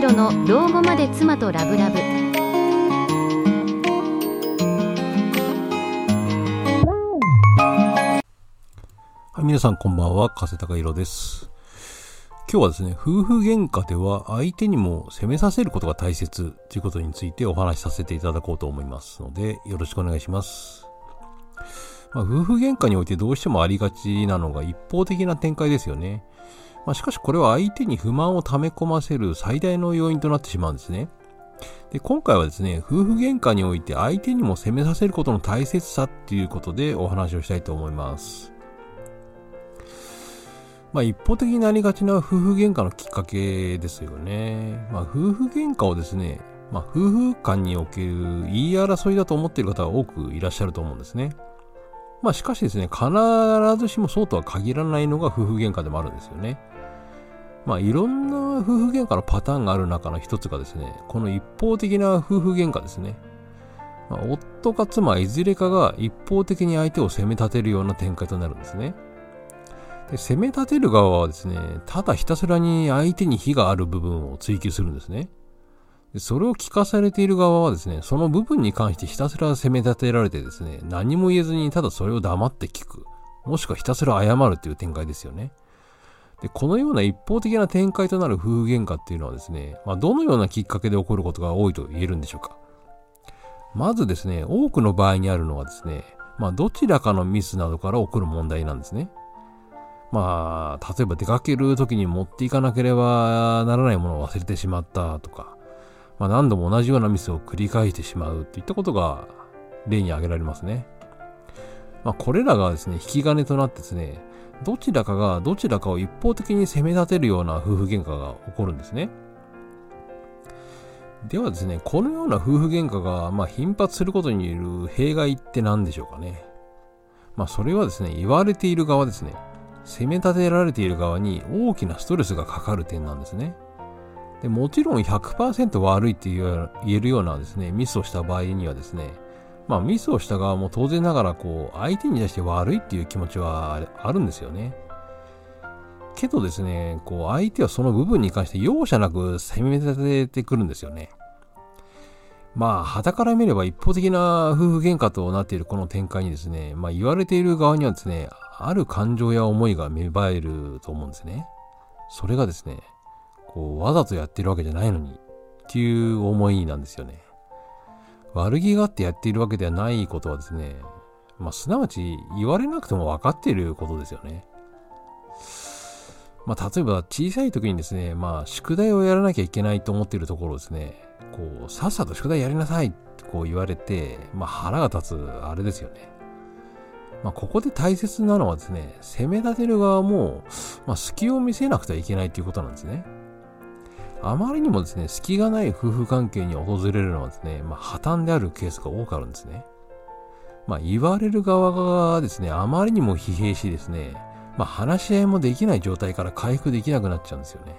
弘の老後まで妻とラブラブはい、皆さんこんばんは、加瀬隆弘です。今日はですね、夫婦喧嘩では相手にも責めさせることが大切ということについてお話しさせていただこうと思いますので、よろしくお願いします。まあ、夫婦喧嘩においてどうしてもありがちなのが一方的な展開ですよね。まあ、しかしこれは相手に不満を溜め込ませる最大の要因となってしまうんですね。で、今回はですね、夫婦喧嘩において相手にも責めさせることの大切さっていうことでお話をしたいと思います。まあ一方的になりがちな夫婦喧嘩のきっかけですよね。まあ夫婦喧嘩をですね、まあ夫婦間における言い争いだと思っている方は多くいらっしゃると思うんですね。まあしかしですね、必ずしもそうとは限らないのが夫婦喧嘩でもあるんですよね。まあいろんな夫婦喧嘩のパターンがある中の一つがですね、この一方的な夫婦喧嘩ですね。まあ、夫か妻いずれかが一方的に相手を責め立てるような展開となるんですね。で攻め立てる側はですね、ただひたすらに相手に非がある部分を追求するんですね。でそれを聞かされている側はですね、その部分に関してひたすら責め立てられてですね、何も言えずにただそれを黙って聞く。もしくはひたすら謝るっていう展開ですよね。で、このような一方的な展開となる夫婦喧嘩っていうのはですね、まあ、どのようなきっかけで起こることが多いと言えるんでしょうか。まずですね、多くの場合にあるのはですね、まあ、どちらかのミスなどから起こる問題なんですね。まあ、例えば出かける時に持っていかなければならないものを忘れてしまったとか、まあ何度も同じようなミスを繰り返してしまうといったことが例に挙げられますね。まあこれらがですね、引き金となってですね、どちらかがどちらかを一方的に責め立てるような夫婦喧嘩が起こるんですね。ではですね、このような夫婦喧嘩がまあ頻発することによる弊害って何でしょうかね。まあそれはですね、言われている側ですね。責め立てられている側に大きなストレスがかかる点なんですね。でもちろん100%悪いって言えるようなですね、ミスをした場合にはですね、まあミスをした側も当然ながらこう、相手に対して悪いっていう気持ちはあるんですよね。けどですね、こう相手はその部分に関して容赦なく責め立ててくるんですよね。まあ、旗から見れば一方的な夫婦喧嘩となっているこの展開にですね、まあ言われている側にはですね、ある感情や思いが芽生えると思うんですね。それがですね、こう、わざとやってるわけじゃないのに、っていう思いなんですよね。悪気があってやっているわけではないことはですね、まあ、すなわち言われなくても分かっていることですよね。まあ、例えば小さい時にですね、まあ、宿題をやらなきゃいけないと思っているところをですね、こう、さっさと宿題やりなさいってこう言われて、まあ、腹が立つ、あれですよね。まあ、ここで大切なのはですね、攻め立てる側も、まあ、隙を見せなくてはいけないということなんですね。あまりにもですね、隙がない夫婦関係に訪れるのはですね、まあ、破綻であるケースが多くあるんですね。まあ、言われる側がですね、あまりにも疲弊しですね、まあ、話し合いもできない状態から回復できなくなっちゃうんですよね。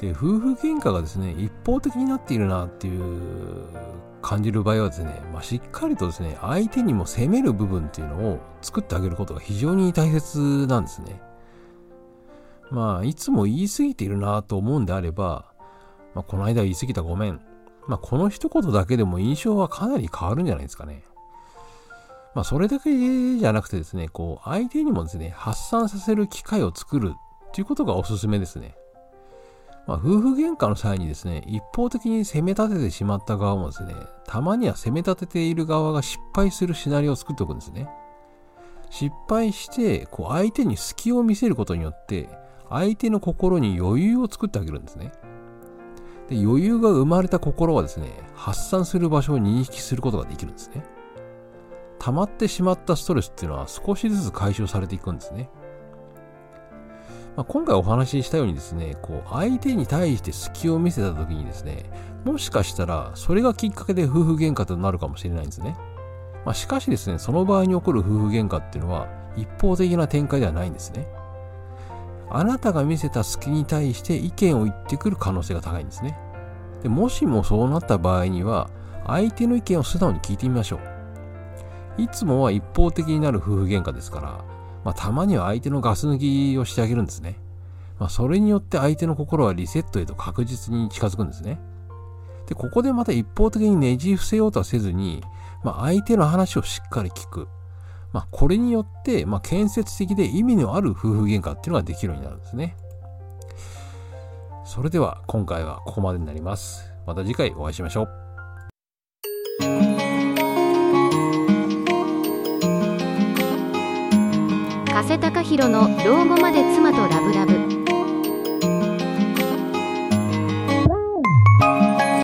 で、夫婦喧嘩がですね、一方的になっているなっていう感じる場合はですね、まあ、しっかりとですね、相手にも責める部分っていうのを作ってあげることが非常に大切なんですね。まあ、いつも言い過ぎているなと思うんであれば、まあ、この間言い過ぎたごめん。まあ、この一言だけでも印象はかなり変わるんじゃないですかね。まあ、それだけじゃなくてですね、こう、相手にもですね、発散させる機会を作るっていうことがおすすめですね。まあ、夫婦喧嘩の際にですね、一方的に攻め立ててしまった側もですね、たまには攻め立てている側が失敗するシナリオを作っておくんですね。失敗して、こう、相手に隙を見せることによって、相手の心に余裕を作ってあげるんですね。で余裕が生まれた心はですね、発散する場所を認識することができるんですね。溜まってしまったストレスっていうのは少しずつ解消されていくんですね。まあ、今回お話ししたようにですね、こう、相手に対して隙を見せた時にですね、もしかしたら、それがきっかけで夫婦喧嘩となるかもしれないんですね。まあ、しかしですね、その場合に起こる夫婦喧嘩っていうのは、一方的な展開ではないんですね。あなたが見せた隙に対して意見を言ってくる可能性が高いんですね。でもしもそうなった場合には、相手の意見を素直に聞いてみましょう。いつもは一方的になる夫婦喧嘩ですから、まあ、たまには相手のガス抜きをしてあげるんですね。まあ、それによって相手の心はリセットへと確実に近づくんですね。で、ここでまた一方的にねじ伏せようとはせずに、まあ、相手の話をしっかり聞く。まあ、これによって、まあ、建設的で意味のある夫婦喧嘩っていうのができるようになるんですね。それでは今回はここまでになります。また次回お会いしましょう。加瀬隆弘の老後まで妻とラブラブ